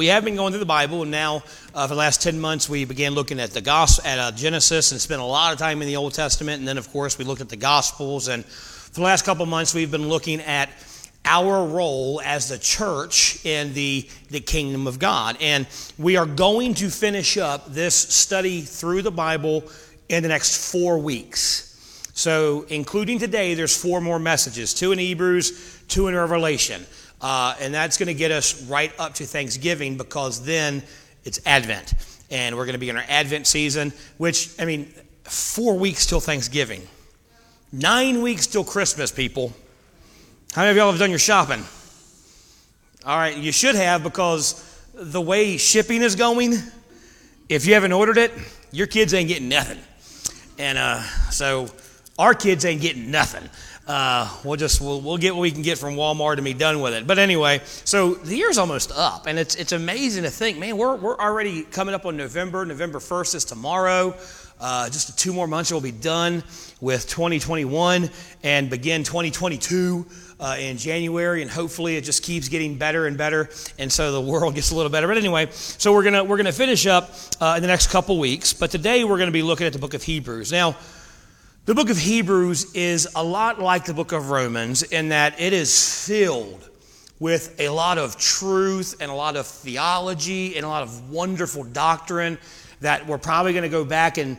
we have been going through the Bible, and now uh, for the last 10 months, we began looking at the gospel, at uh, Genesis and spent a lot of time in the Old Testament. And then, of course, we looked at the Gospels. And for the last couple months, we've been looking at our role as the church in the, the kingdom of God. And we are going to finish up this study through the Bible in the next four weeks. So, including today, there's four more messages two in Hebrews, two in Revelation. Uh, and that's going to get us right up to Thanksgiving because then it's Advent. And we're going to be in our Advent season, which, I mean, four weeks till Thanksgiving, nine weeks till Christmas, people. How many of y'all have done your shopping? All right, you should have because the way shipping is going, if you haven't ordered it, your kids ain't getting nothing. And uh, so our kids ain't getting nothing. Uh, we'll just we'll, we'll get what we can get from Walmart and be done with it. But anyway, so the year's almost up, and it's it's amazing to think, man, we're we're already coming up on November. November first is tomorrow. Uh, just two more months, we'll be done with 2021 and begin 2022 uh, in January, and hopefully it just keeps getting better and better, and so the world gets a little better. But anyway, so we're gonna we're gonna finish up uh, in the next couple weeks. But today we're gonna be looking at the book of Hebrews. Now. The book of Hebrews is a lot like the book of Romans in that it is filled with a lot of truth and a lot of theology and a lot of wonderful doctrine that we're probably going to go back and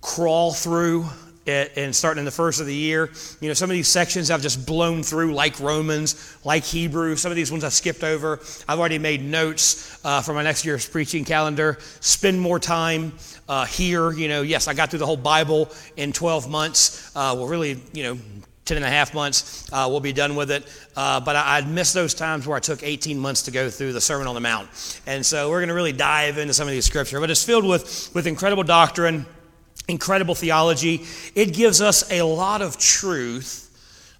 crawl through and starting in the first of the year. You know, some of these sections I've just blown through, like Romans, like Hebrew. Some of these ones I skipped over. I've already made notes uh, for my next year's preaching calendar. Spend more time uh, here. You know, yes, I got through the whole Bible in 12 months. Uh, well, really, you know, 10 and a half months, uh, we'll be done with it. Uh, but I, would miss those times where I took 18 months to go through the Sermon on the Mount. And so we're going to really dive into some of these scripture. But it's filled with, with incredible doctrine incredible theology. It gives us a lot of truth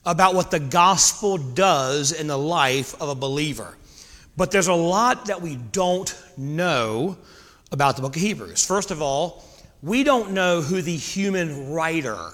about what the gospel does in the life of a believer. But there's a lot that we don't know about the book of Hebrews. First of all, we don't know who the human writer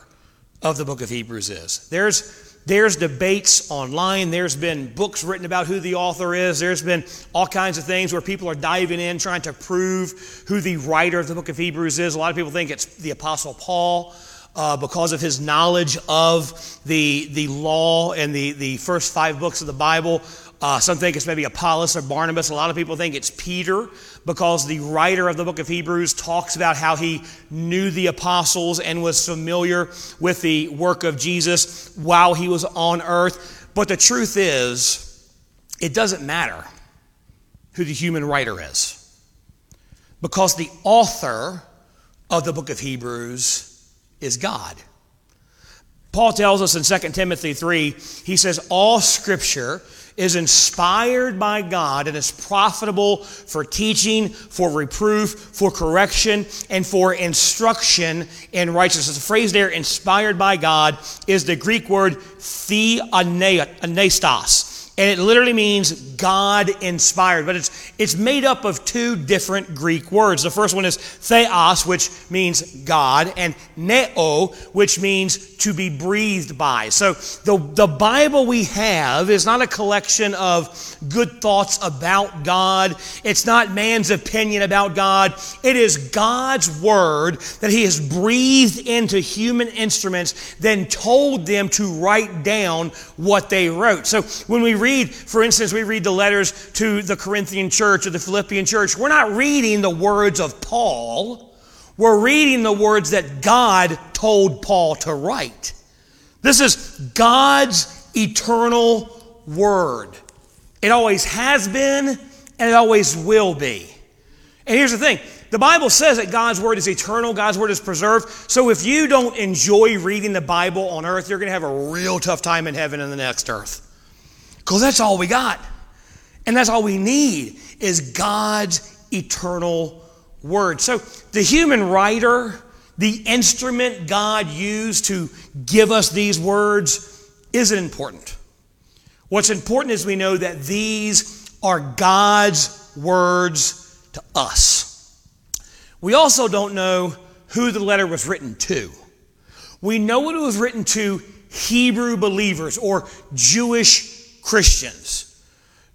of the book of Hebrews is. There's there's debates online. There's been books written about who the author is. There's been all kinds of things where people are diving in trying to prove who the writer of the book of Hebrews is. A lot of people think it's the Apostle Paul. Uh, because of his knowledge of the, the law and the, the first five books of the Bible. Uh, some think it's maybe Apollos or Barnabas. A lot of people think it's Peter because the writer of the book of Hebrews talks about how he knew the apostles and was familiar with the work of Jesus while he was on earth. But the truth is, it doesn't matter who the human writer is because the author of the book of Hebrews is God. Paul tells us in 2 Timothy 3, he says, All scripture is inspired by God and is profitable for teaching, for reproof, for correction, and for instruction in righteousness. The phrase there, inspired by God, is the Greek word theopneustos and it literally means God inspired. But it's, it's made up of two different Greek words. The first one is theos, which means God, and neo, which means to be breathed by. So the, the Bible we have is not a collection of good thoughts about God, it's not man's opinion about God. It is God's word that He has breathed into human instruments, then told them to write down what they wrote. So when we read read, for instance, we read the letters to the Corinthian church or the Philippian church, we're not reading the words of Paul. We're reading the words that God told Paul to write. This is God's eternal word. It always has been and it always will be. And here's the thing the Bible says that God's word is eternal, God's word is preserved. So if you don't enjoy reading the Bible on earth, you're going to have a real tough time in heaven and the next earth. Because that's all we got. And that's all we need is God's eternal word. So the human writer, the instrument God used to give us these words, isn't important. What's important is we know that these are God's words to us. We also don't know who the letter was written to. We know it was written to Hebrew believers or Jewish Christians.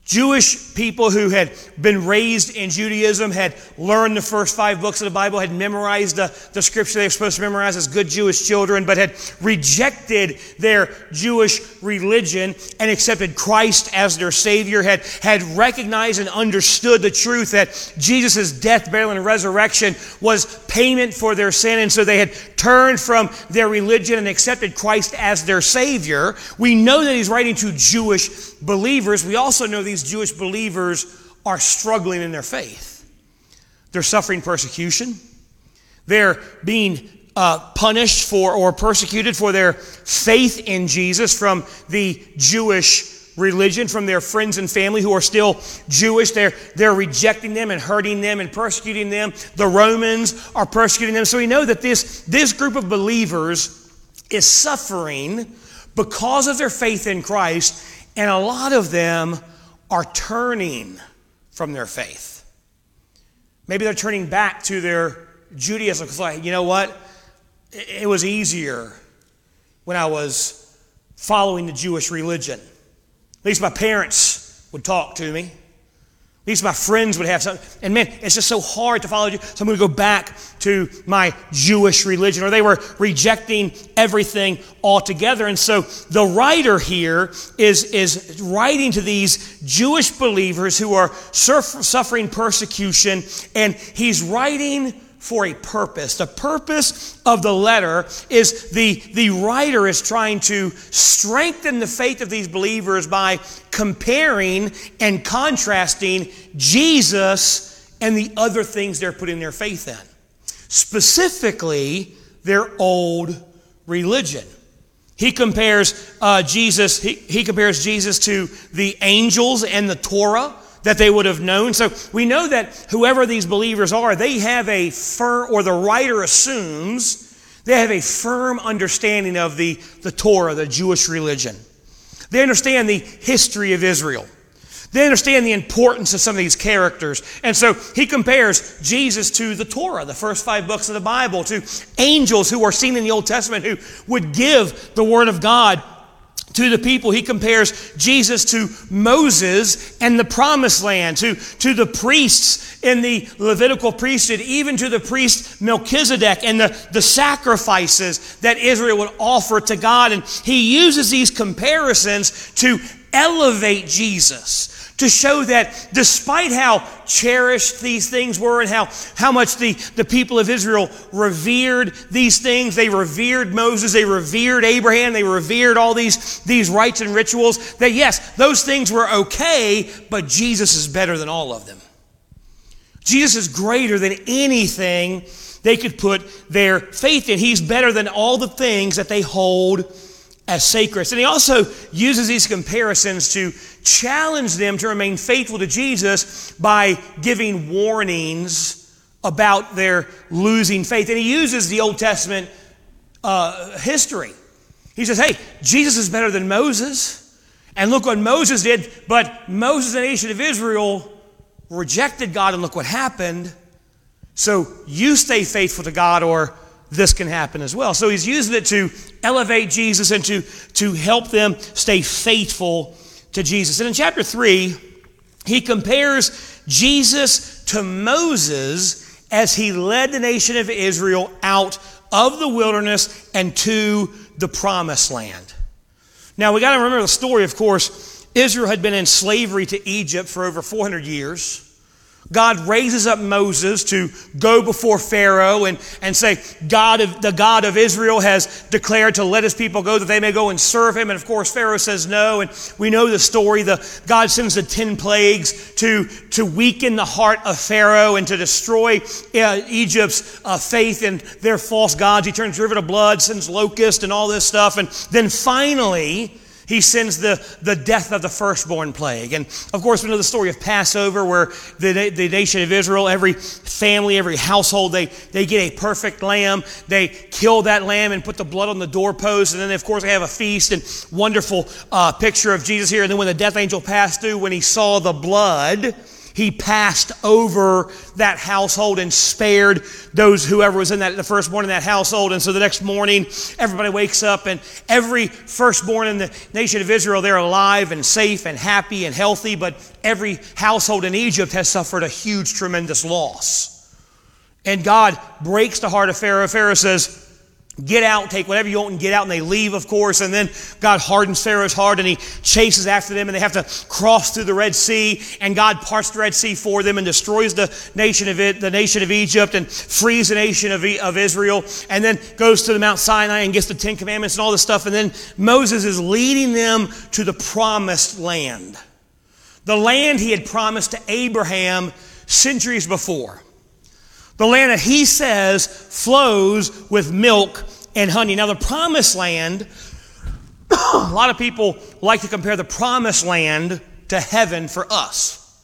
Jewish people who had been raised in Judaism, had learned the first five books of the Bible, had memorized the, the scripture they were supposed to memorize as good Jewish children, but had rejected their Jewish religion and accepted Christ as their Savior, had, had recognized and understood the truth that Jesus' death, burial, and resurrection was payment for their sin, and so they had turned from their religion and accepted Christ as their Savior. We know that he's writing to Jewish believers. We also know these Jewish believers are struggling in their faith. They're suffering persecution. They're being uh, punished for or persecuted for their faith in Jesus from the Jewish religion, from their friends and family who are still Jewish. They're, they're rejecting them and hurting them and persecuting them. The Romans are persecuting them. So we know that this, this group of believers is suffering because of their faith in Christ, and a lot of them are turning from their faith. Maybe they're turning back to their Judaism because, like, you know what? It was easier when I was following the Jewish religion. At least my parents would talk to me. At least my friends would have something. And man, it's just so hard to follow. You. So I'm going to go back to my Jewish religion. Or they were rejecting everything altogether. And so the writer here is, is writing to these Jewish believers who are suffering persecution. And he's writing for a purpose. The purpose of the letter is the, the writer is trying to strengthen the faith of these believers by comparing and contrasting Jesus and the other things they're putting their faith in. Specifically, their old religion. He compares uh, Jesus. He, he compares Jesus to the angels and the Torah that they would have known. So we know that whoever these believers are, they have a firm, or the writer assumes, they have a firm understanding of the, the Torah, the Jewish religion. They understand the history of Israel. They understand the importance of some of these characters. And so he compares Jesus to the Torah, the first five books of the Bible, to angels who are seen in the Old Testament who would give the Word of God to the people. He compares Jesus to Moses and the promised land, to, to the priests in the Levitical priesthood, even to the priest Melchizedek and the, the sacrifices that Israel would offer to God. And he uses these comparisons to elevate Jesus to show that despite how cherished these things were and how, how much the, the people of Israel revered these things, they revered Moses, they revered Abraham, they revered all these, these rites and rituals, that yes, those things were okay, but Jesus is better than all of them. Jesus is greater than anything they could put their faith in. He's better than all the things that they hold as sacred. And he also uses these comparisons to challenge them to remain faithful to Jesus by giving warnings about their losing faith. And he uses the Old Testament uh, history. He says, hey, Jesus is better than Moses. And look what Moses did. But Moses and the nation of Israel rejected God, and look what happened. So you stay faithful to God, or this can happen as well. So he's using it to elevate Jesus and to, to help them stay faithful to Jesus. And in chapter 3, he compares Jesus to Moses as he led the nation of Israel out of the wilderness and to the promised land. Now, we got to remember the story, of course. Israel had been in slavery to Egypt for over 400 years. God raises up Moses to go before Pharaoh and, and say, God of, the God of Israel has declared to let his people go that they may go and serve him. And of course, Pharaoh says no. And we know the story. The, God sends the 10 plagues to, to weaken the heart of Pharaoh and to destroy uh, Egypt's uh, faith in their false gods. He turns river to blood, sends locusts and all this stuff. And then finally, he sends the, the death of the firstborn plague. And of course, we know the story of Passover, where the, the nation of Israel, every family, every household, they, they get a perfect lamb. They kill that lamb and put the blood on the doorpost. And then, of course, they have a feast and wonderful uh, picture of Jesus here. And then when the death angel passed through, when he saw the blood, he passed over that household and spared those whoever was in that the firstborn in that household. And so the next morning, everybody wakes up, and every firstborn in the nation of Israel, they're alive and safe and happy and healthy. But every household in Egypt has suffered a huge, tremendous loss. And God breaks the heart of Pharaoh. Pharaoh says, Get out, take whatever you want and get out. And they leave, of course. And then God hardens Pharaoh's heart and he chases after them and they have to cross through the Red Sea. And God parts the Red Sea for them and destroys the nation of it, the nation of Egypt and frees the nation of, of Israel. And then goes to the Mount Sinai and gets the Ten Commandments and all this stuff. And then Moses is leading them to the promised land. The land he had promised to Abraham centuries before. The land that he says flows with milk and honey. Now, the promised land, a lot of people like to compare the promised land to heaven for us.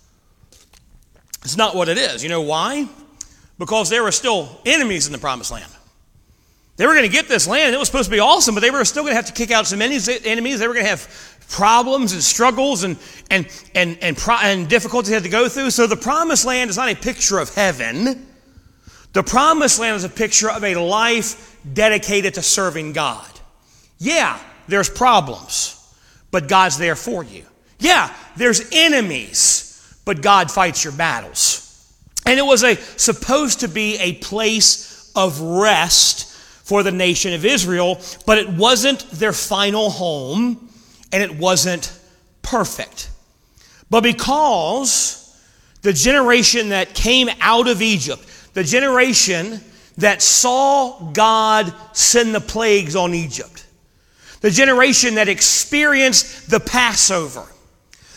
It's not what it is. You know why? Because there were still enemies in the promised land. They were going to get this land. It was supposed to be awesome, but they were still going to have to kick out some enemies. They were going to have problems and struggles and, and, and, and, and difficulties they had to go through. So the promised land is not a picture of heaven. The promised land is a picture of a life dedicated to serving God. Yeah, there's problems, but God's there for you. Yeah, there's enemies, but God fights your battles. And it was a, supposed to be a place of rest for the nation of Israel, but it wasn't their final home and it wasn't perfect. But because the generation that came out of Egypt, the generation that saw God send the plagues on Egypt, the generation that experienced the Passover,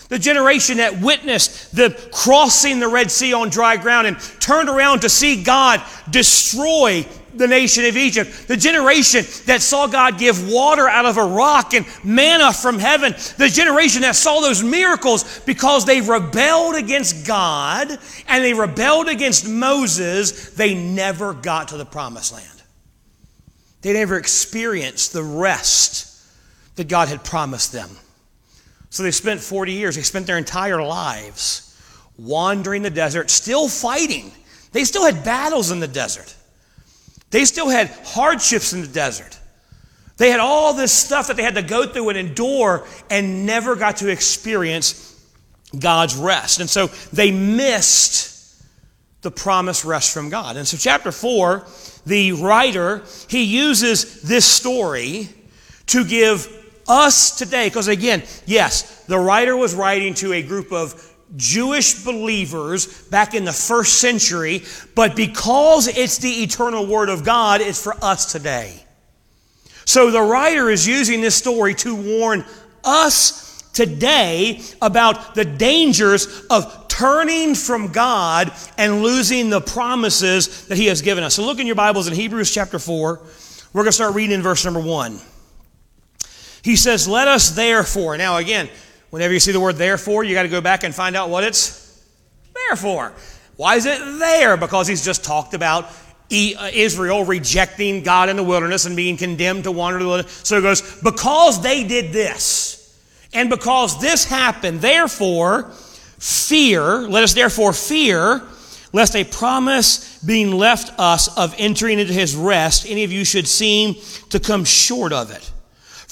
the generation that witnessed the crossing the Red Sea on dry ground and turned around to see God destroy the nation of Egypt, the generation that saw God give water out of a rock and manna from heaven, the generation that saw those miracles because they rebelled against God and they rebelled against Moses, they never got to the promised land. They never experienced the rest that God had promised them. So they spent 40 years, they spent their entire lives wandering the desert, still fighting. They still had battles in the desert. They still had hardships in the desert. They had all this stuff that they had to go through and endure and never got to experience God's rest. And so they missed the promised rest from God. And so, chapter 4, the writer, he uses this story to give us today, because again, yes, the writer was writing to a group of Jewish believers back in the first century, but because it's the eternal Word of God, it's for us today. So the writer is using this story to warn us today about the dangers of turning from God and losing the promises that He has given us. So look in your Bibles in Hebrews chapter 4. We're going to start reading in verse number 1. He says, Let us therefore. Now, again, Whenever you see the word therefore, you got to go back and find out what it's there for. Why is it there? Because he's just talked about uh, Israel rejecting God in the wilderness and being condemned to wander the wilderness. So he goes, because they did this, and because this happened, therefore, fear, let us therefore fear, lest a promise being left us of entering into his rest, any of you should seem to come short of it.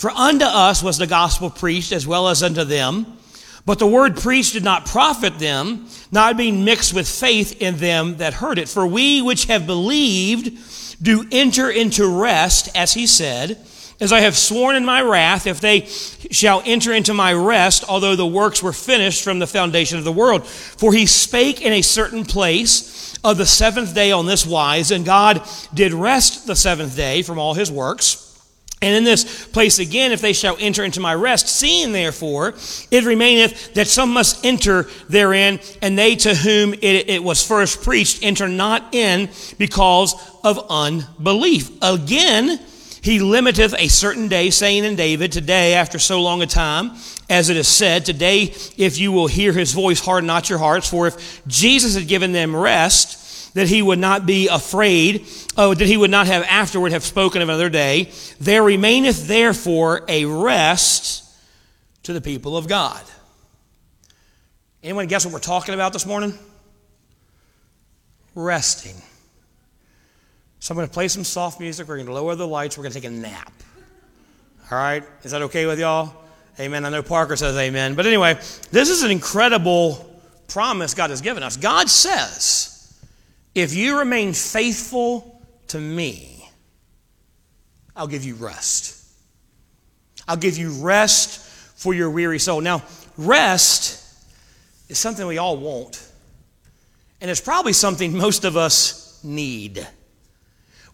For unto us was the gospel preached as well as unto them. But the word preached did not profit them, not being mixed with faith in them that heard it. For we which have believed do enter into rest, as he said, as I have sworn in my wrath, if they shall enter into my rest, although the works were finished from the foundation of the world. For he spake in a certain place of the seventh day on this wise, and God did rest the seventh day from all his works. And in this place again, if they shall enter into my rest, seeing therefore it remaineth that some must enter therein, and they to whom it, it, was first preached enter not in because of unbelief. Again, he limiteth a certain day, saying in David, Today, after so long a time, as it is said, Today, if you will hear his voice, harden not your hearts. For if Jesus had given them rest, that he would not be afraid, oh, that he would not have afterward have spoken of another day. There remaineth therefore a rest to the people of God. Anyone guess what we're talking about this morning? Resting. So I'm going to play some soft music. We're going to lower the lights. We're going to take a nap. All right? Is that okay with y'all? Amen. I know Parker says amen. But anyway, this is an incredible promise God has given us. God says, if you remain faithful to me, I'll give you rest. I'll give you rest for your weary soul. Now, rest is something we all want, and it's probably something most of us need.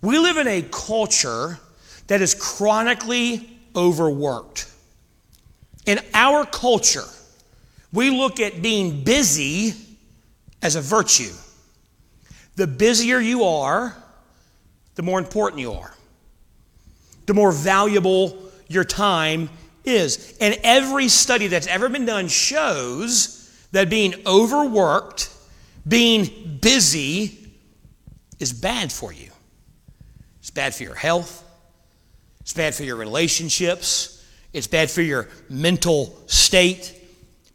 We live in a culture that is chronically overworked. In our culture, we look at being busy as a virtue. The busier you are, the more important you are, the more valuable your time is. And every study that's ever been done shows that being overworked, being busy, is bad for you. It's bad for your health, it's bad for your relationships, it's bad for your mental state.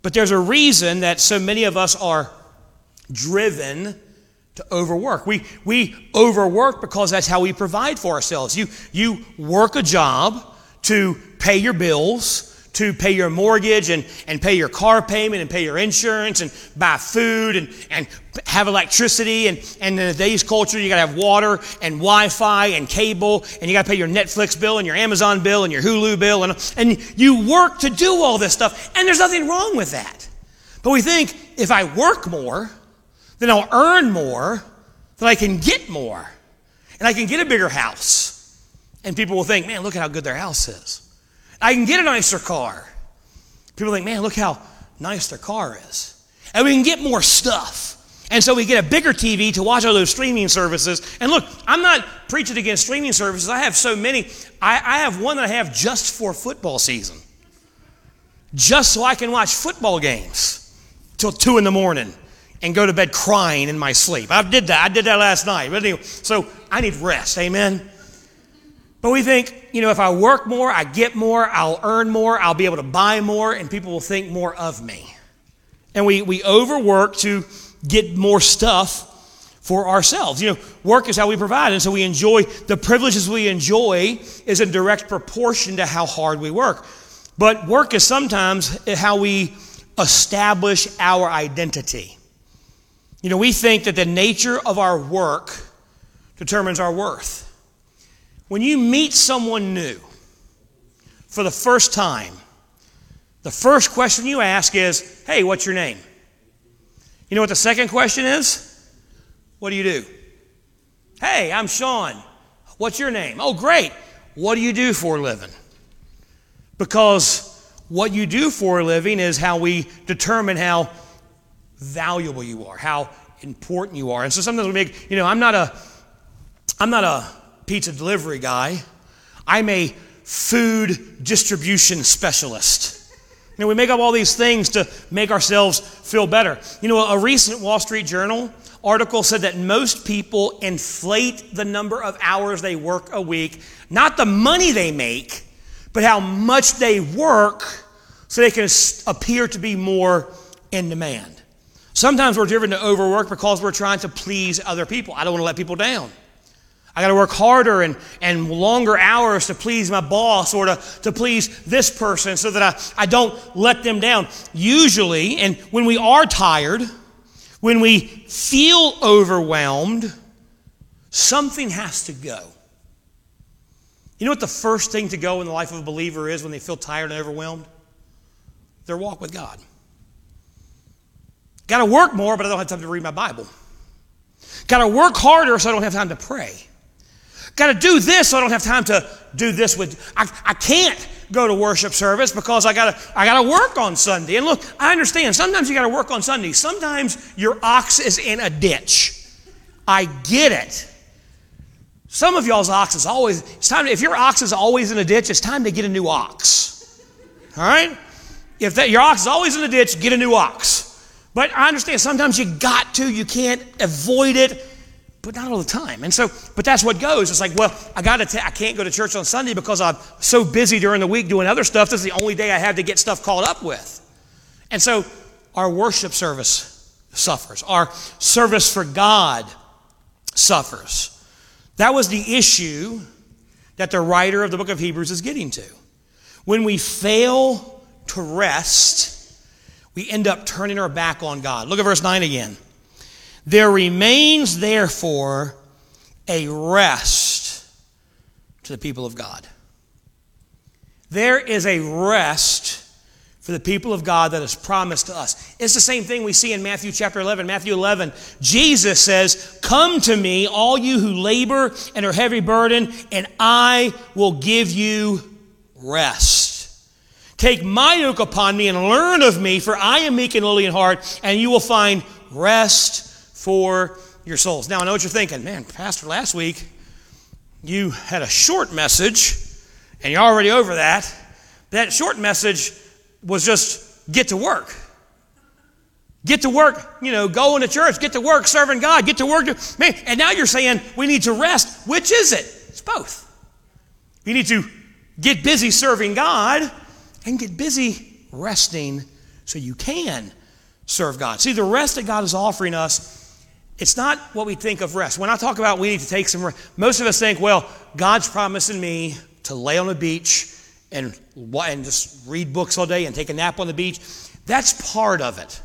But there's a reason that so many of us are driven to overwork. We, we overwork because that's how we provide for ourselves. You, you work a job to pay your bills, to pay your mortgage and, and pay your car payment and pay your insurance and buy food and, and have electricity. And, and in today's culture, you got to have water and Wi Fi and cable and you got to pay your Netflix bill and your Amazon bill and your Hulu bill. And, and you work to do all this stuff. And there's nothing wrong with that. But we think if I work more, then I'll earn more, then I can get more. And I can get a bigger house. And people will think, man, look at how good their house is. I can get a nicer car. People think, man, look how nice their car is. And we can get more stuff. And so we get a bigger TV to watch all those streaming services. And look, I'm not preaching against streaming services. I have so many. I, I have one that I have just for football season, just so I can watch football games till two in the morning and go to bed crying in my sleep. I did that. I did that last night. But anyway, so I need rest. Amen. But we think, you know, if I work more, I get more, I'll earn more, I'll be able to buy more, and people will think more of me. And we, we overwork to get more stuff for ourselves. You know, work is how we provide, and so we enjoy the privileges we enjoy is in direct proportion to how hard we work. But work is sometimes how we establish our identity. You know, we think that the nature of our work determines our worth. When you meet someone new for the first time, the first question you ask is, Hey, what's your name? You know what the second question is? What do you do? Hey, I'm Sean. What's your name? Oh, great. What do you do for a living? Because what you do for a living is how we determine how valuable you are, how important you are. And so sometimes we make, you know, I'm not a I'm not a pizza delivery guy. I'm a food distribution specialist. You know, we make up all these things to make ourselves feel better. You know, a recent Wall Street Journal article said that most people inflate the number of hours they work a week, not the money they make, but how much they work so they can appear to be more in demand. Sometimes we're driven to overwork because we're trying to please other people. I don't want to let people down. I got to work harder and, and longer hours to please my boss or to, to please this person so that I, I don't let them down. Usually, and when we are tired, when we feel overwhelmed, something has to go. You know what the first thing to go in the life of a believer is when they feel tired and overwhelmed? Their walk with God. Got to work more, but I don't have time to read my Bible. Got to work harder so I don't have time to pray. Got to do this so I don't have time to do this with. I, I can't go to worship service because I got to I got to work on Sunday. And look, I understand. Sometimes you got to work on Sunday. Sometimes your ox is in a ditch. I get it. Some of y'all's ox is always. It's time. if your ox is always in a ditch, it's time to get a new ox. All right. If that, your ox is always in a ditch, get a new ox. But I understand. Sometimes you got to. You can't avoid it but not all the time. And so, but that's what goes. It's like, well, I got to, I can't go to church on Sunday because I'm so busy during the week doing other stuff. This is the only day I have to get stuff caught up with. And so, our worship service suffers, our service for God suffers. That was the issue that the writer of the book of Hebrews is getting to. When we fail to rest, we end up turning our back on God. Look at verse 9 again. There remains, therefore, a rest to the people of God. There is a rest for the people of God that is promised to us. It's the same thing we see in Matthew chapter 11. Matthew 11, Jesus says, Come to me, all you who labor and are heavy burdened, and I will give you rest. Take my yoke upon me and learn of me, for I am meek and lowly in heart, and you will find rest for your souls. Now, I know what you're thinking. Man, Pastor, last week you had a short message, and you're already over that. That short message was just get to work. Get to work, you know, going to church, get to work serving God, get to work. Man, and now you're saying we need to rest. Which is it? It's both. You need to get busy serving God and get busy resting so you can serve God. See, the rest that God is offering us, it's not what we think of rest. When I talk about we need to take some rest, most of us think, well, God's promising me to lay on a beach and, and just read books all day and take a nap on the beach. That's part of it.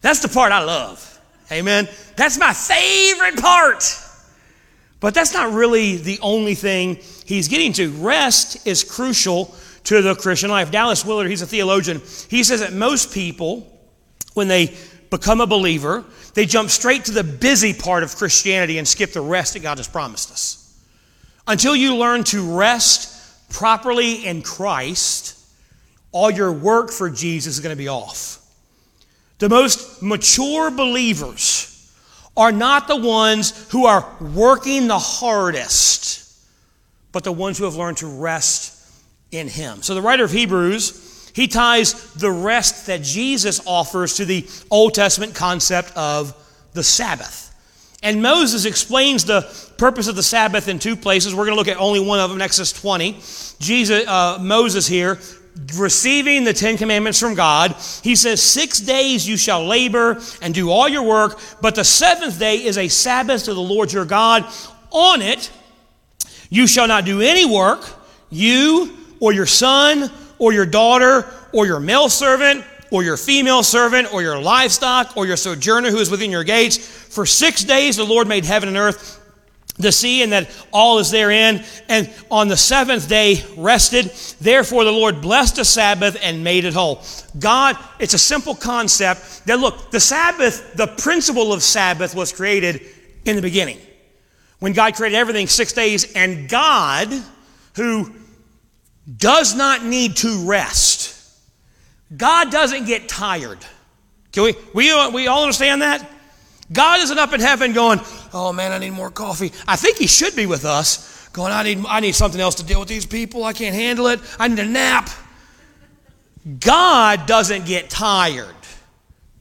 That's the part I love. Amen. That's my favorite part. But that's not really the only thing he's getting to. Rest is crucial to the Christian life. Dallas Willard, he's a theologian, he says that most people, when they become a believer, they jump straight to the busy part of Christianity and skip the rest that God has promised us. Until you learn to rest properly in Christ, all your work for Jesus is going to be off. The most mature believers are not the ones who are working the hardest, but the ones who have learned to rest in Him. So the writer of Hebrews, he ties the rest that Jesus offers to the Old Testament concept of the Sabbath. And Moses explains the purpose of the Sabbath in two places. We're going to look at only one of them, Exodus 20. Jesus, uh, Moses here, receiving the Ten Commandments from God, he says, Six days you shall labor and do all your work, but the seventh day is a Sabbath to the Lord your God. On it you shall not do any work, you or your son or your daughter or your male servant or your female servant, or your livestock, or your sojourner who is within your gates. For six days the Lord made heaven and earth, the sea, and that all is therein. And on the seventh day rested. Therefore the Lord blessed the Sabbath and made it whole. God, it's a simple concept that look, the Sabbath, the principle of Sabbath was created in the beginning. When God created everything, six days, and God, who does not need to rest, God doesn't get tired. Can we, we, uh, we all understand that? God isn't up in heaven going, oh man, I need more coffee. I think he should be with us, going, I need, I need something else to deal with these people. I can't handle it. I need a nap. God doesn't get tired.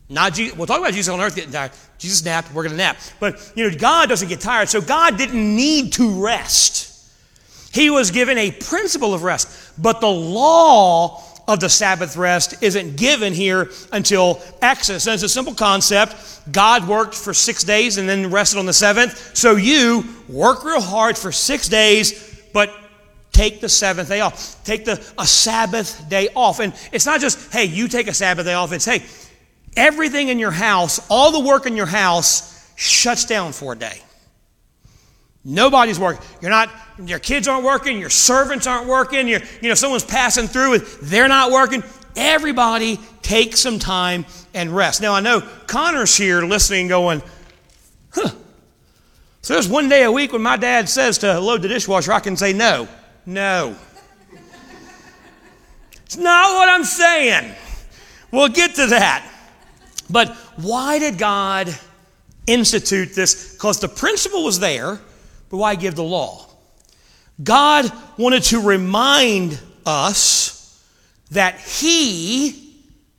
Not Jesus, we'll talk about Jesus on earth getting tired. Jesus napped, we're going to nap. But, you know, God doesn't get tired. So God didn't need to rest. He was given a principle of rest. But the law of the Sabbath rest isn't given here until Exodus. And it's a simple concept. God worked for six days and then rested on the seventh. So you work real hard for six days, but take the seventh day off. Take the a Sabbath day off. And it's not just, hey, you take a Sabbath day off. It's, hey, everything in your house, all the work in your house shuts down for a day. Nobody's working. You're not, your kids aren't working, your servants aren't working, you know, someone's passing through and they're not working. Everybody take some time and rest. Now I know Connor's here listening going, huh. So there's one day a week when my dad says to load the dishwasher, I can say no. No. it's not what I'm saying. We'll get to that. But why did God institute this? Because the principle was there but why give the law? God wanted to remind us that He,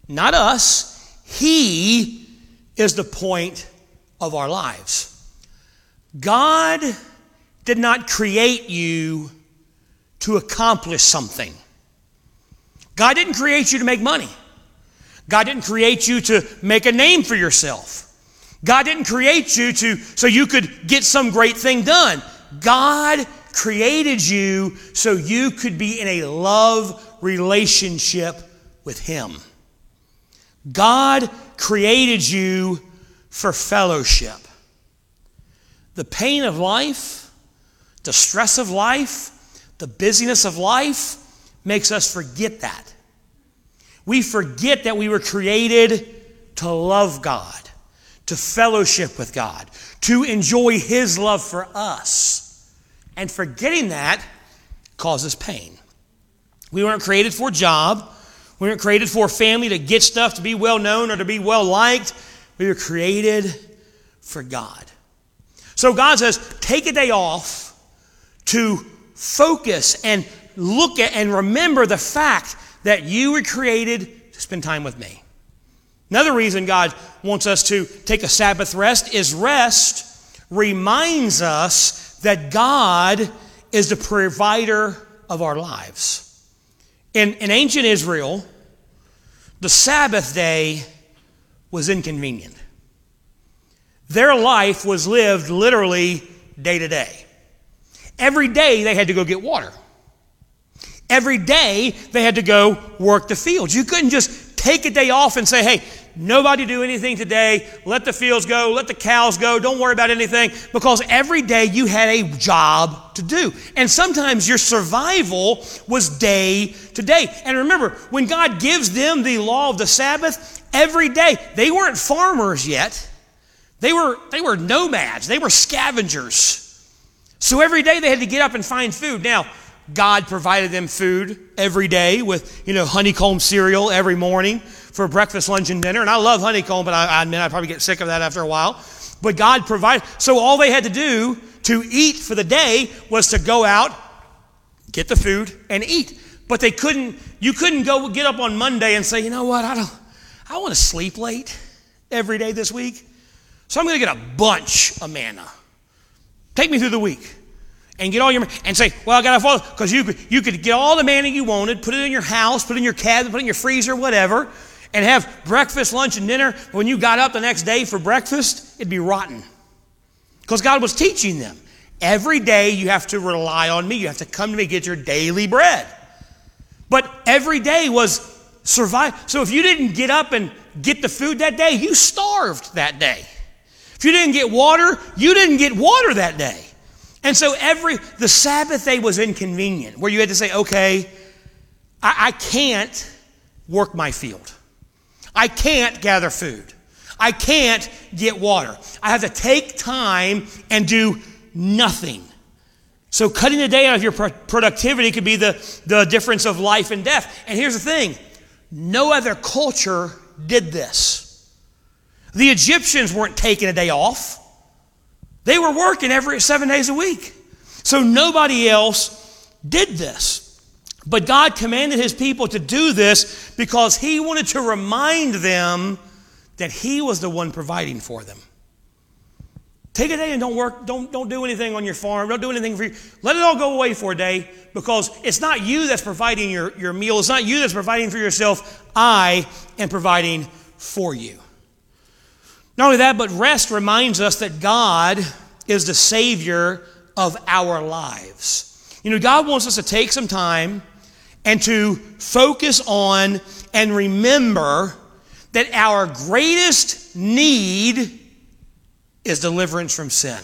not us, He is the point of our lives. God did not create you to accomplish something. God didn't create you to make money. God didn't create you to make a name for yourself. God didn't create you to so you could get some great thing done. God created you so you could be in a love relationship with him. God created you for fellowship. The pain of life, the stress of life, the busyness of life makes us forget that. We forget that we were created to love God, to fellowship with God, to enjoy His love for us. And forgetting that causes pain. We weren't created for a job. We weren't created for a family to get stuff, to be well known, or to be well liked. We were created for God. So God says, take a day off to focus and look at and remember the fact that you were created to spend time with me. Another reason God wants us to take a Sabbath rest is rest reminds us that God is the provider of our lives. In, in ancient Israel, the Sabbath day was inconvenient. Their life was lived literally day to day. Every day they had to go get water. Every day they had to go work the fields. You couldn't just take a day off and say, hey, nobody do anything today. Let the fields go. Let the cows go. Don't worry about anything. Because every day you had a job to do. And sometimes your survival was day to day. And remember, when God gives them the law of the Sabbath, every day, they weren't farmers yet. They were, they were nomads. They were scavengers. So every day they had to get up and find food. Now, God provided them food every day with, you know, honeycomb cereal every morning for breakfast, lunch, and dinner. And I love honeycomb, but I, I admit I probably get sick of that after a while. But God provided. So all they had to do to eat for the day was to go out, get the food, and eat. But they couldn't, you couldn't go get up on Monday and say, you know what, I don't, I want to sleep late every day this week. So I'm going to get a bunch of manna. Take me through the week and get all your and say, well, I got to follow because you could you could get all the manna you wanted, put it in your house, put it in your cabinet, put it in your freezer, whatever, and have breakfast, lunch, and dinner. When you got up the next day for breakfast, it'd be rotten because God was teaching them. Every day you have to rely on me. You have to come to me get your daily bread. But every day was survive. So if you didn't get up and get the food that day, you starved that day. If you didn't get water, you didn't get water that day. And so every the Sabbath day was inconvenient, where you had to say, okay, I, I can't work my field. I can't gather food. I can't get water. I have to take time and do nothing. So cutting the day out of your productivity could be the, the difference of life and death. And here's the thing no other culture did this. The Egyptians weren't taking a day off. They were working every seven days a week. So nobody else did this. But God commanded his people to do this because he wanted to remind them that he was the one providing for them. Take a day and don't work, don't, don't do anything on your farm, don't do anything for you. Let it all go away for a day because it's not you that's providing your, your meal, it's not you that's providing for yourself. I am providing for you. Not only that, but rest reminds us that God is the Savior of our lives. You know, God wants us to take some time and to focus on and remember that our greatest need is deliverance from sin.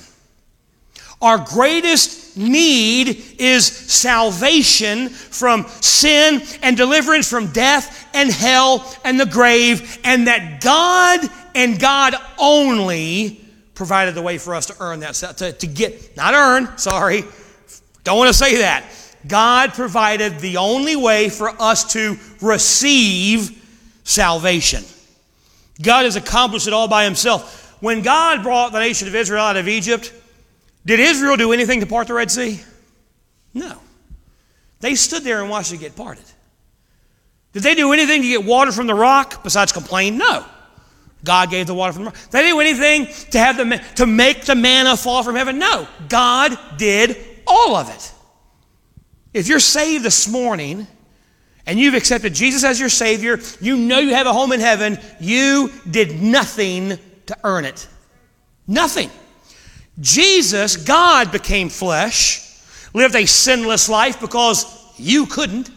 Our greatest need is salvation from sin and deliverance from death and hell and the grave, and that God and God only provided the way for us to earn that, to, to get, not earn, sorry, don't want to say that. God provided the only way for us to receive salvation. God has accomplished it all by himself. When God brought the nation of Israel out of Egypt, did Israel do anything to part the Red Sea? No. They stood there and watched it get parted. Did they do anything to get water from the rock besides complain? No. God gave the water from the rock. Did they do anything to have the to make the manna fall from heaven? No. God did all of it. If you're saved this morning and you've accepted Jesus as your Savior, you know you have a home in heaven, you did nothing to earn it. Nothing. Jesus, God became flesh, lived a sinless life because you couldn't.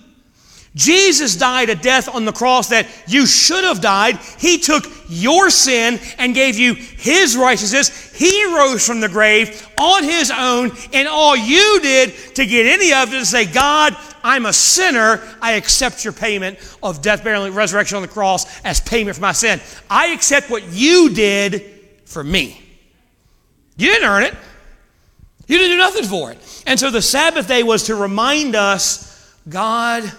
Jesus died a death on the cross that you should have died. He took your sin and gave you His righteousness. He rose from the grave on His own, and all you did to get any of it is say, God, I'm a sinner. I accept your payment of death, burial, and resurrection on the cross as payment for my sin. I accept what you did for me. You didn't earn it. You didn't do nothing for it. And so the Sabbath day was to remind us God,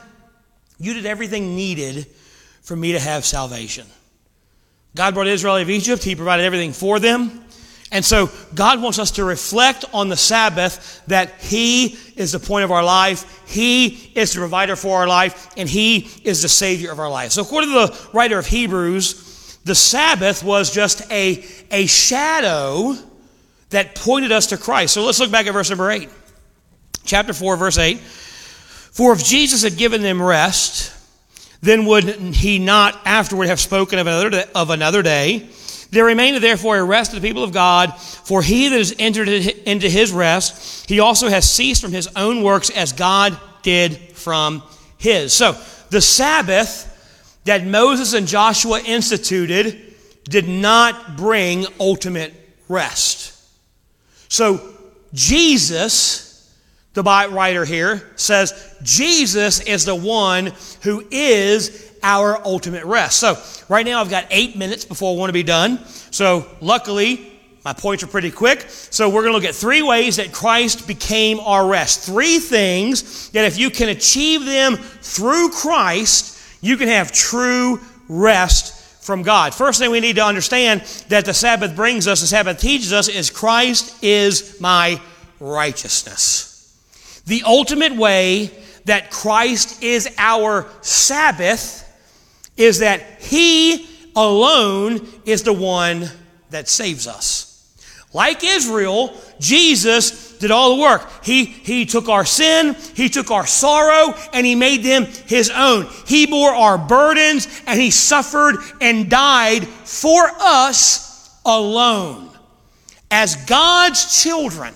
you did everything needed for me to have salvation. God brought Israel out of Egypt, He provided everything for them. And so God wants us to reflect on the Sabbath that He is the point of our life, He is the provider for our life, and He is the Savior of our life. So, according to the writer of Hebrews, the Sabbath was just a, a shadow that pointed us to Christ. So let's look back at verse number 8. Chapter 4, verse 8. For if Jesus had given them rest, then would he not afterward have spoken of another day, of another day? There remained therefore a rest to the people of God, for he that has entered into his rest, he also has ceased from his own works as God did from his. So the Sabbath that Moses and Joshua instituted did not bring ultimate rest. So Jesus the writer here says Jesus is the one who is our ultimate rest. So, right now I've got eight minutes before I want to be done. So, luckily, my points are pretty quick. So, we're going to look at three ways that Christ became our rest. Three things that if you can achieve them through Christ, you can have true rest from God. First thing we need to understand that the Sabbath brings us, the Sabbath teaches us, is Christ is my righteousness. The ultimate way that Christ is our Sabbath is that He alone is the one that saves us. Like Israel, Jesus did all the work. He, he took our sin, He took our sorrow, and He made them His own. He bore our burdens, and He suffered and died for us alone. As God's children,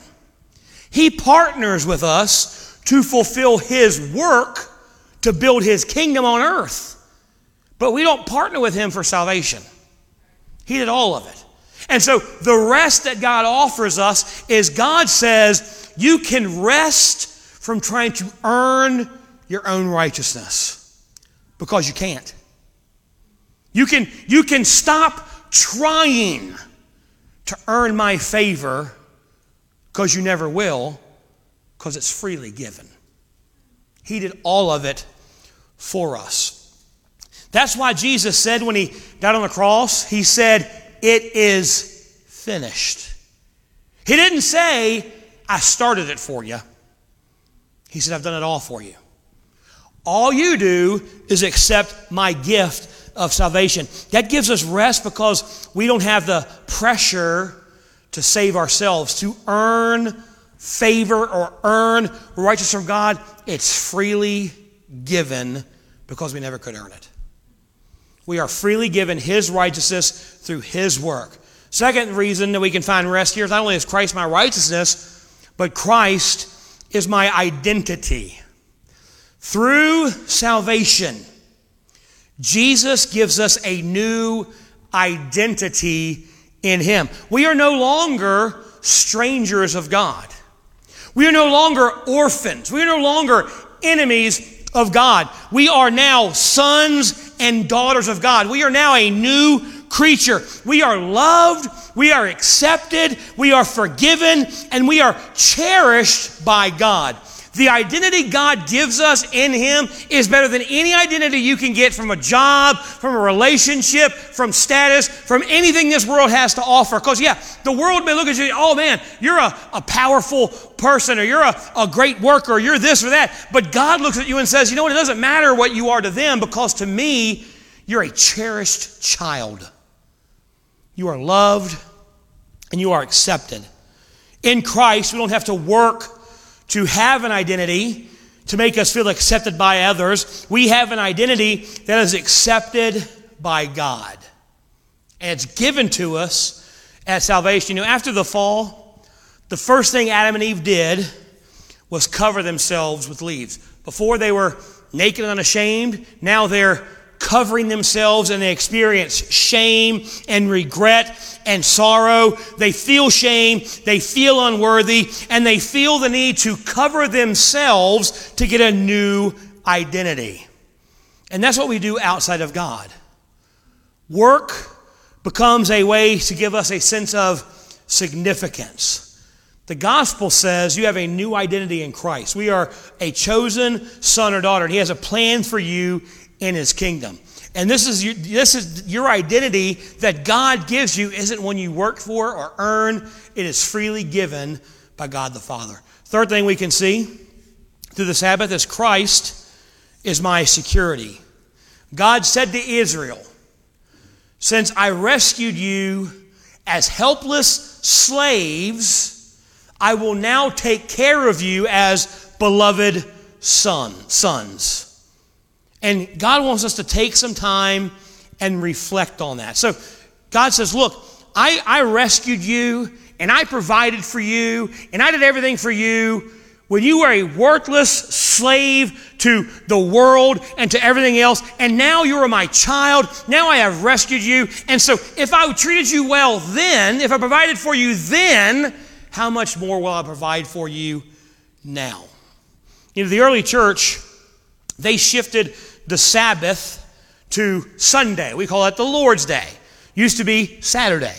he partners with us to fulfill His work to build His kingdom on earth. But we don't partner with Him for salvation. He did all of it. And so the rest that God offers us is God says, you can rest from trying to earn your own righteousness because you can't. You can, you can stop trying to earn my favor because you never will, because it's freely given. He did all of it for us. That's why Jesus said when he died on the cross, he said, It is finished. He didn't say, I started it for you. He said, I've done it all for you. All you do is accept my gift of salvation. That gives us rest because we don't have the pressure to save ourselves, to earn favor or earn righteousness from God. It's freely given because we never could earn it. We are freely given His righteousness through His work. Second reason that we can find rest here is not only is Christ my righteousness, but Christ is my identity. Through salvation, Jesus gives us a new identity in Him. We are no longer strangers of God. We are no longer orphans. We are no longer enemies of God. We are now sons and daughters of God. We are now a new creature. We are loved, we are accepted, we are forgiven, and we are cherished by God. The identity God gives us in Him is better than any identity you can get from a job, from a relationship, from status, from anything this world has to offer. Because, yeah, the world may look at you, oh man, you're a, a powerful person, or you're a, a great worker, or you're this or that. But God looks at you and says, you know what, it doesn't matter what you are to them, because to me, you're a cherished child. You are loved and you are accepted. In Christ, we don't have to work to have an identity, to make us feel accepted by others. We have an identity that is accepted by God. And it's given to us at salvation. You know, after the fall, the first thing Adam and Eve did was cover themselves with leaves. Before they were naked and unashamed, now they're covering themselves and they experience shame and regret and sorrow. They feel shame, they feel unworthy, and they feel the need to cover themselves to get a new identity. And that's what we do outside of God. Work becomes a way to give us a sense of significance. The gospel says you have a new identity in Christ. We are a chosen son or daughter, and He has a plan for you in His kingdom. And this is, your, this is your identity that God gives you, isn't one you work for or earn, it is freely given by God the Father. Third thing we can see through the Sabbath is Christ is my security. God said to Israel, Since I rescued you as helpless slaves, I will now take care of you as beloved son, sons. And God wants us to take some time and reflect on that. So God says, Look, I, I rescued you and I provided for you and I did everything for you when you were a worthless slave to the world and to everything else, and now you are my child, now I have rescued you. And so, if I treated you well then, if I provided for you then, how much more will I provide for you now? You know, the early church, they shifted the Sabbath to Sunday. We call it the Lord's Day. Used to be Saturday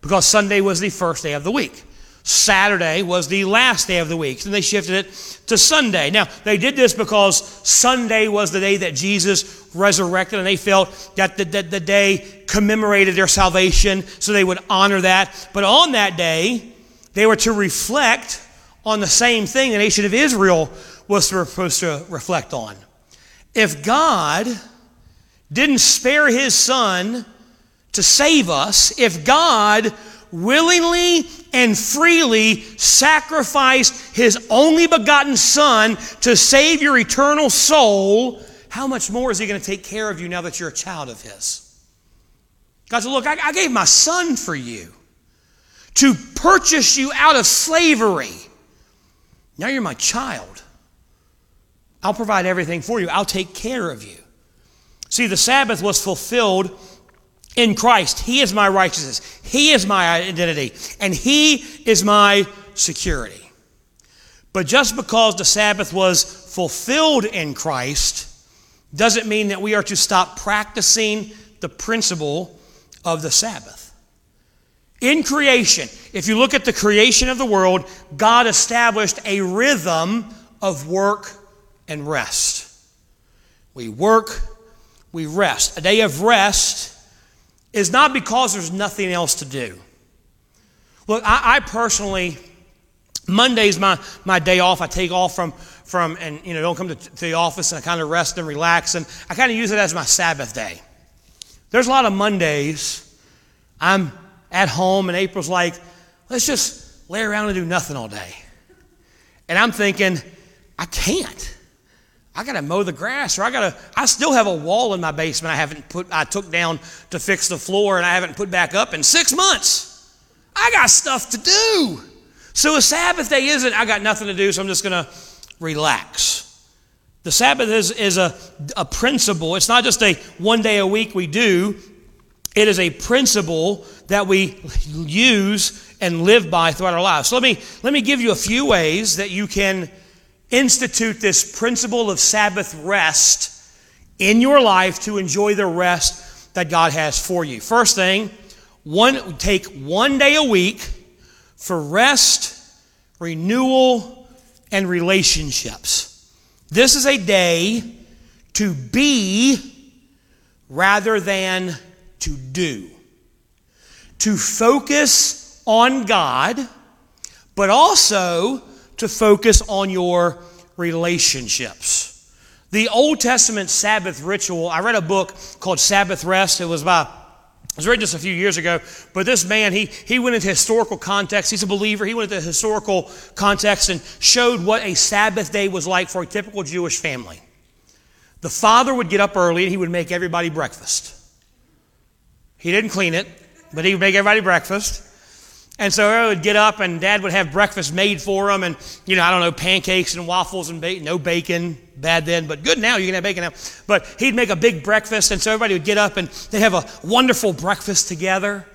because Sunday was the first day of the week. Saturday was the last day of the week. And they shifted it to Sunday. Now, they did this because Sunday was the day that Jesus resurrected, and they felt that the, that the day commemorated their salvation, so they would honor that. But on that day, they were to reflect on the same thing the nation of Israel was supposed to reflect on. If God didn't spare his son to save us, if God willingly and freely sacrificed his only begotten son to save your eternal soul, how much more is he going to take care of you now that you're a child of his? God said, Look, I, I gave my son for you to purchase you out of slavery. Now you're my child. I'll provide everything for you, I'll take care of you. See, the Sabbath was fulfilled in Christ. He is my righteousness, He is my identity, and He is my security. But just because the Sabbath was fulfilled in Christ doesn't mean that we are to stop practicing the principle of the Sabbath. In creation, if you look at the creation of the world, God established a rhythm of work and rest. We work, we rest. A day of rest is not because there's nothing else to do. Look, I, I personally, Monday's my, my day off. I take off from, from and you know, don't come to, to the office and I kind of rest and relax. And I kind of use it as my Sabbath day. There's a lot of Mondays I'm at home, and April's like, let's just lay around and do nothing all day. And I'm thinking, I can't. I gotta mow the grass, or I gotta. I still have a wall in my basement I haven't put. I took down to fix the floor, and I haven't put back up in six months. I got stuff to do. So a Sabbath day isn't. I got nothing to do, so I'm just gonna relax. The Sabbath is, is a, a principle. It's not just a one day a week we do. It is a principle that we use and live by throughout our lives. So let me, let me give you a few ways that you can institute this principle of Sabbath rest in your life to enjoy the rest that God has for you. First thing, one, take one day a week for rest, renewal, and relationships. This is a day to be rather than to do. To focus on God, but also to focus on your relationships. The Old Testament Sabbath ritual, I read a book called Sabbath Rest. It was by I was reading just a few years ago, but this man, he, he went into historical context. He's a believer. He went into historical context and showed what a Sabbath day was like for a typical Jewish family. The father would get up early and he would make everybody breakfast. He didn't clean it, but he would make everybody breakfast. And so I would get up and dad would have breakfast made for him and, you know, I don't know, pancakes and waffles and no bacon, bad then, but good now, you can have bacon now. But he'd make a big breakfast and so everybody would get up and they'd have a wonderful breakfast together.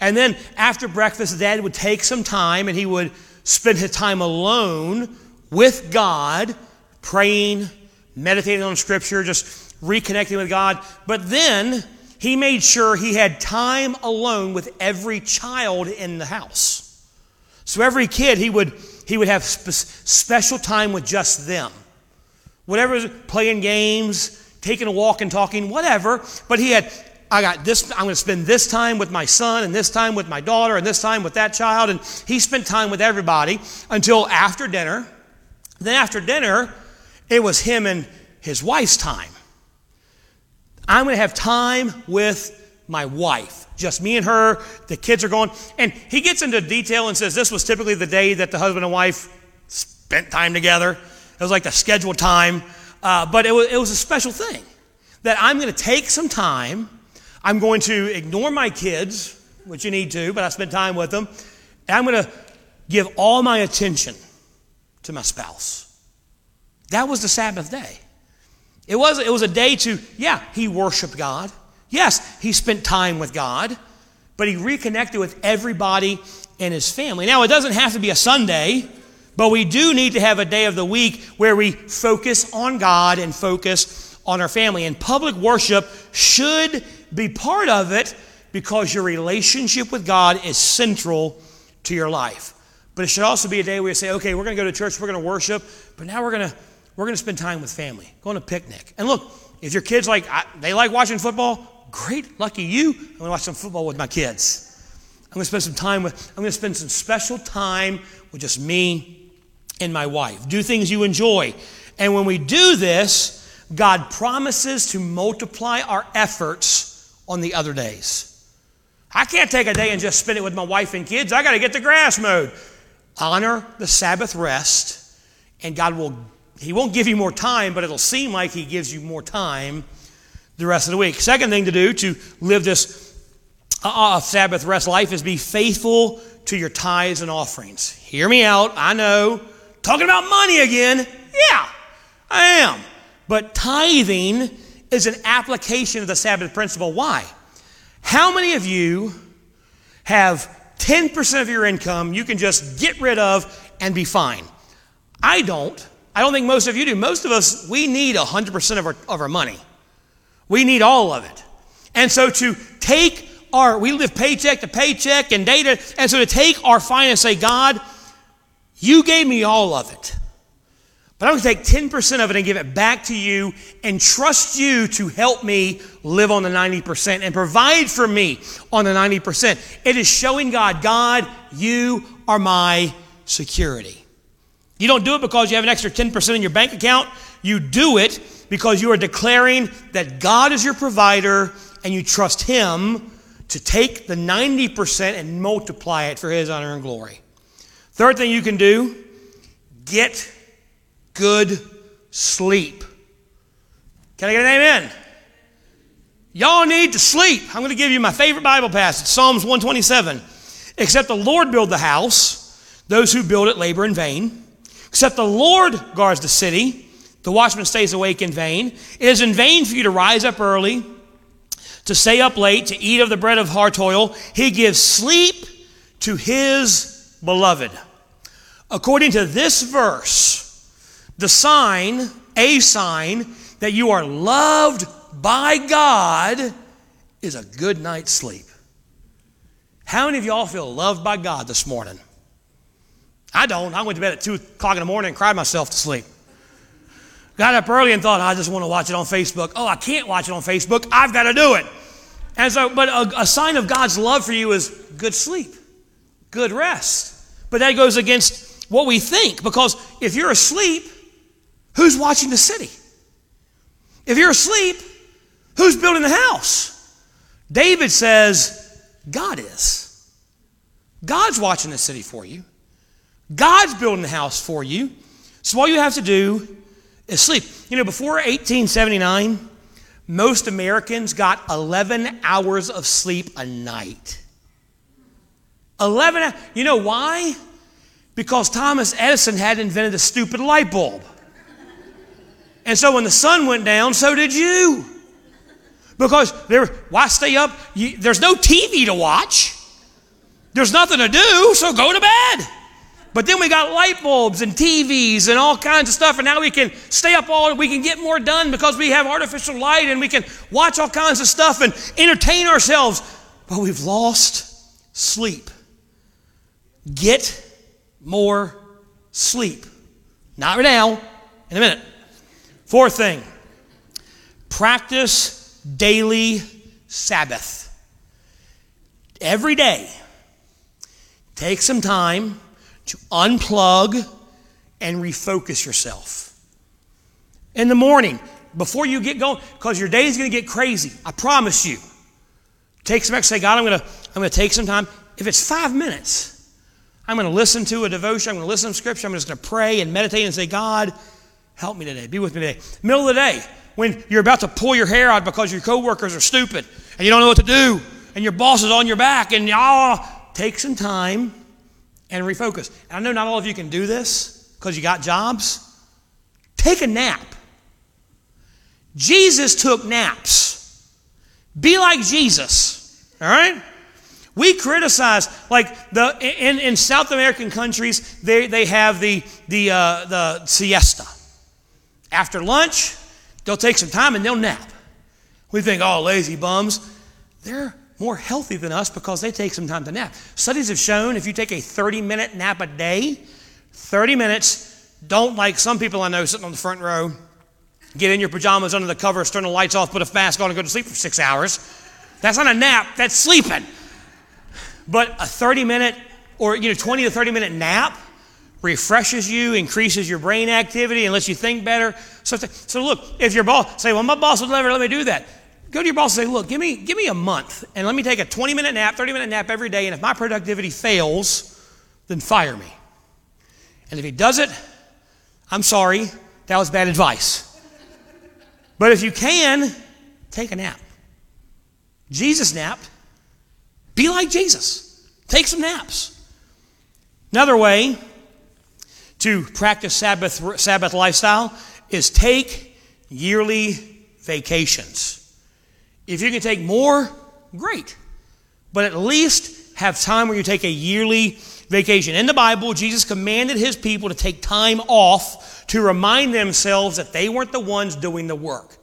And then after breakfast, dad would take some time and he would spend his time alone with God, praying, meditating on scripture, just reconnecting with God. But then he made sure he had time alone with every child in the house. So every kid, he would, he would have spe- special time with just them. Whatever, playing games, taking a walk and talking, whatever. But he had, I got this, I'm going to spend this time with my son and this time with my daughter and this time with that child. And he spent time with everybody until after dinner. Then after dinner, it was him and his wife's time. I'm going to have time with my wife. Just me and her. The kids are going. And he gets into detail and says this was typically the day that the husband and wife spent time together. It was like the scheduled time. Uh, but it was, it was a special thing that I'm going to take some time. I'm going to ignore my kids, which you need to, but I spend time with them. And I'm going to give all my attention to my spouse. That was the Sabbath day. It was, it was a day to, yeah, he worshiped God. Yes, he spent time with God, but he reconnected with everybody in his family. Now, it doesn't have to be a Sunday, but we do need to have a day of the week where we focus on God and focus on our family. And public worship should be part of it because your relationship with God is central to your life. But it should also be a day where you say, okay, we're going to go to church, we're going to worship, but now we're going to we're going to spend time with family, go on a picnic. And look, if your kids like, they like watching football, great, lucky you. I'm going to watch some football with my kids. I'm going to spend some time with, I'm going to spend some special time with just me and my wife. Do things you enjoy. And when we do this, God promises to multiply our efforts on the other days. I can't take a day and just spend it with my wife and kids. I got to get the grass mowed. Honor the Sabbath rest, and God will he won't give you more time, but it'll seem like He gives you more time the rest of the week. Second thing to do to live this uh, Sabbath rest life is be faithful to your tithes and offerings. Hear me out. I know. Talking about money again. Yeah, I am. But tithing is an application of the Sabbath principle. Why? How many of you have 10% of your income you can just get rid of and be fine? I don't. I don't think most of you do. Most of us, we need 100% of our, of our money. We need all of it. And so to take our, we live paycheck to paycheck and data, and so to take our finance and say, God, you gave me all of it. But I'm going to take 10% of it and give it back to you and trust you to help me live on the 90% and provide for me on the 90%. It is showing God, God, you are my security. You don't do it because you have an extra 10% in your bank account. You do it because you are declaring that God is your provider and you trust Him to take the 90% and multiply it for His honor and glory. Third thing you can do get good sleep. Can I get an amen? Y'all need to sleep. I'm going to give you my favorite Bible passage, Psalms 127. Except the Lord build the house, those who build it labor in vain. Except the Lord guards the city, the watchman stays awake in vain. It is in vain for you to rise up early, to stay up late, to eat of the bread of hard toil. He gives sleep to his beloved. According to this verse, the sign, a sign that you are loved by God, is a good night's sleep. How many of y'all feel loved by God this morning? I don't. I went to bed at 2 o'clock in the morning and cried myself to sleep. Got up early and thought, I just want to watch it on Facebook. Oh, I can't watch it on Facebook. I've got to do it. And so, but a, a sign of God's love for you is good sleep, good rest. But that goes against what we think because if you're asleep, who's watching the city? If you're asleep, who's building the house? David says, God is. God's watching the city for you. God's building the house for you. So all you have to do is sleep. You know, before 1879, most Americans got 11 hours of sleep a night. 11 You know why? Because Thomas Edison had invented the stupid light bulb. And so when the sun went down, so did you. Because there, why stay up? You, there's no TV to watch. There's nothing to do, so go to bed. But then we got light bulbs and TVs and all kinds of stuff, and now we can stay up all, we can get more done because we have artificial light and we can watch all kinds of stuff and entertain ourselves. But we've lost sleep. Get more sleep. Not right now, in a minute. Fourth thing practice daily Sabbath. Every day, take some time to unplug and refocus yourself. In the morning, before you get going, because your day is going to get crazy, I promise you. Take some extra, say, God, I'm going to I'm going to take some time. If it's five minutes, I'm going to listen to a devotion, I'm going to listen to scripture, I'm just going to pray and meditate and say, God, help me today. Be with me today. Middle of the day, when you're about to pull your hair out because your coworkers are stupid and you don't know what to do, and your boss is on your back, and y'all take some time and refocus. And I know not all of you can do this because you got jobs. Take a nap. Jesus took naps. Be like Jesus. All right? We criticize, like the in, in South American countries, they, they have the the uh, the siesta. After lunch, they'll take some time and they'll nap. We think, oh, lazy bums. They're more healthy than us because they take some time to nap. Studies have shown if you take a 30 minute nap a day, 30 minutes, don't like some people I know sitting on the front row, get in your pajamas under the covers, turn the lights off, put a mask on, and go to sleep for six hours. That's not a nap, that's sleeping. But a 30 minute or you know 20 to 30 minute nap refreshes you, increases your brain activity, and lets you think better. So, so look, if your boss say, "Well, my boss would never let me do that," Go to your boss and say, look, give me, give me a month and let me take a 20 minute nap, 30 minute nap every day. And if my productivity fails, then fire me. And if he does it, I'm sorry, that was bad advice. But if you can, take a nap. Jesus napped. Be like Jesus. Take some naps. Another way to practice Sabbath, Sabbath lifestyle is take yearly vacations. If you can take more, great. But at least have time where you take a yearly vacation. In the Bible, Jesus commanded his people to take time off to remind themselves that they weren't the ones doing the work.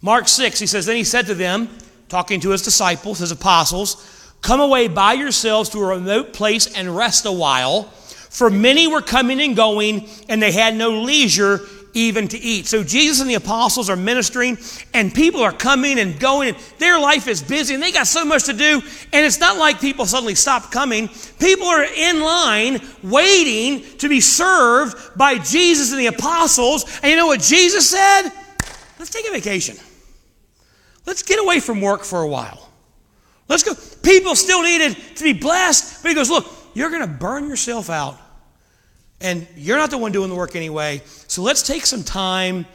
Mark 6, he says, Then he said to them, talking to his disciples, his apostles, Come away by yourselves to a remote place and rest a while. For many were coming and going, and they had no leisure even to eat. So Jesus and the apostles are ministering, and people are coming and going, and their life is busy, and they got so much to do. And it's not like people suddenly stop coming. People are in line waiting to be served by Jesus and the apostles. And you know what Jesus said? Let's take a vacation. Let's get away from work for a while. Let's go. People still needed to be blessed, but he goes, Look, you're going to burn yourself out and you're not the one doing the work anyway. So let's take some time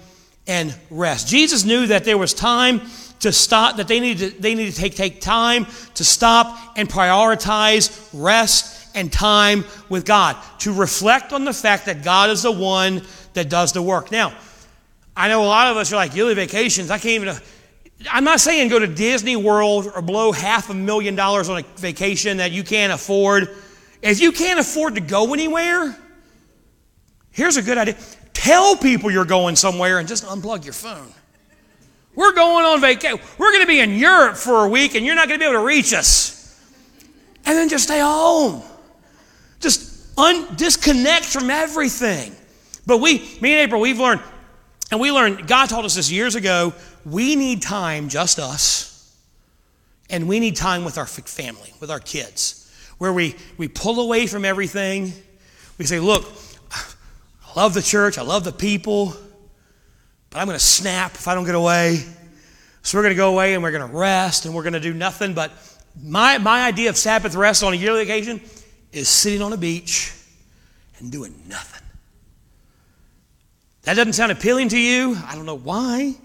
and rest. Jesus knew that there was time to stop, that they needed to, they needed to take, take time to stop and prioritize rest and time with God, to reflect on the fact that God is the one that does the work. Now, I know a lot of us are like, yearly vacations, I can't even. I'm not saying go to Disney World or blow half a million dollars on a vacation that you can't afford. If you can't afford to go anywhere, Here's a good idea tell people you're going somewhere and just unplug your phone. We're going on vacation. We're going to be in Europe for a week and you're not going to be able to reach us. And then just stay home. Just un- disconnect from everything. But we, me and April, we've learned, and we learned, God told us this years ago, we need time, just us, and we need time with our family, with our kids, where we, we pull away from everything. We say, look, I love the church, I love the people, but I'm going to snap if I don't get away. So we're going to go away and we're going to rest and we're going to do nothing. But my, my idea of Sabbath rest on a yearly occasion is sitting on a beach and doing nothing. That doesn't sound appealing to you. I don't know why.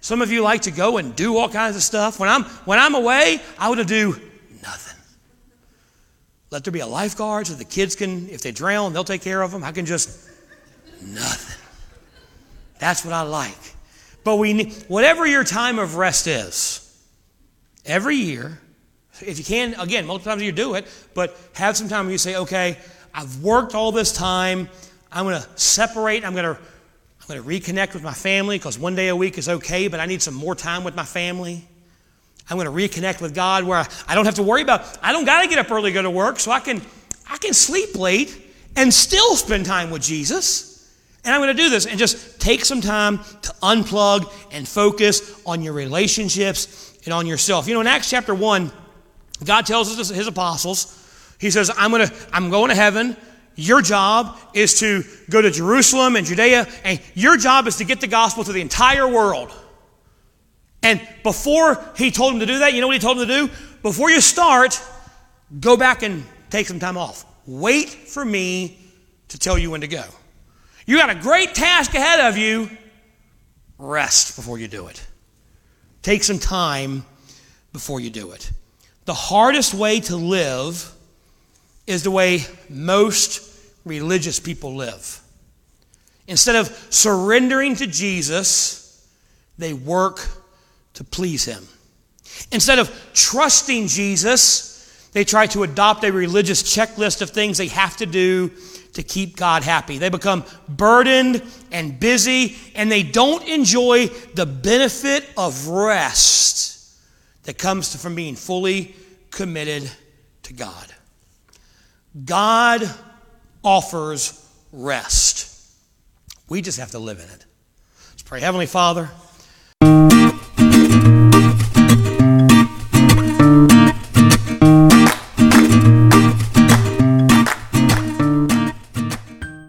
Some of you like to go and do all kinds of stuff. When I'm, when I'm away, I want to do nothing. Let there be a lifeguard so the kids can, if they drown, they'll take care of them. I can just, nothing. That's what I like. But we need, whatever your time of rest is, every year, if you can, again, multiple times you do it, but have some time where you say, okay, I've worked all this time. I'm going to separate. I'm going to I'm going to reconnect with my family because one day a week is okay, but I need some more time with my family. I'm going to reconnect with God where I, I don't have to worry about, I don't got to get up early to go to work, so I can, I can sleep late and still spend time with Jesus. And I'm going to do this and just take some time to unplug and focus on your relationships and on yourself. You know, in Acts chapter 1, God tells us his apostles, He says, I'm, gonna, I'm going to heaven. Your job is to go to Jerusalem and Judea, and your job is to get the gospel to the entire world. And before he told them to do that, you know what he told them to do? Before you start, go back and take some time off. Wait for me to tell you when to go. You got a great task ahead of you. Rest before you do it. Take some time before you do it. The hardest way to live is the way most religious people live. Instead of surrendering to Jesus, they work to please him. Instead of trusting Jesus, they try to adopt a religious checklist of things they have to do to keep God happy. They become burdened and busy, and they don't enjoy the benefit of rest that comes from being fully committed to God. God offers rest. We just have to live in it. Let's pray. Heavenly Father,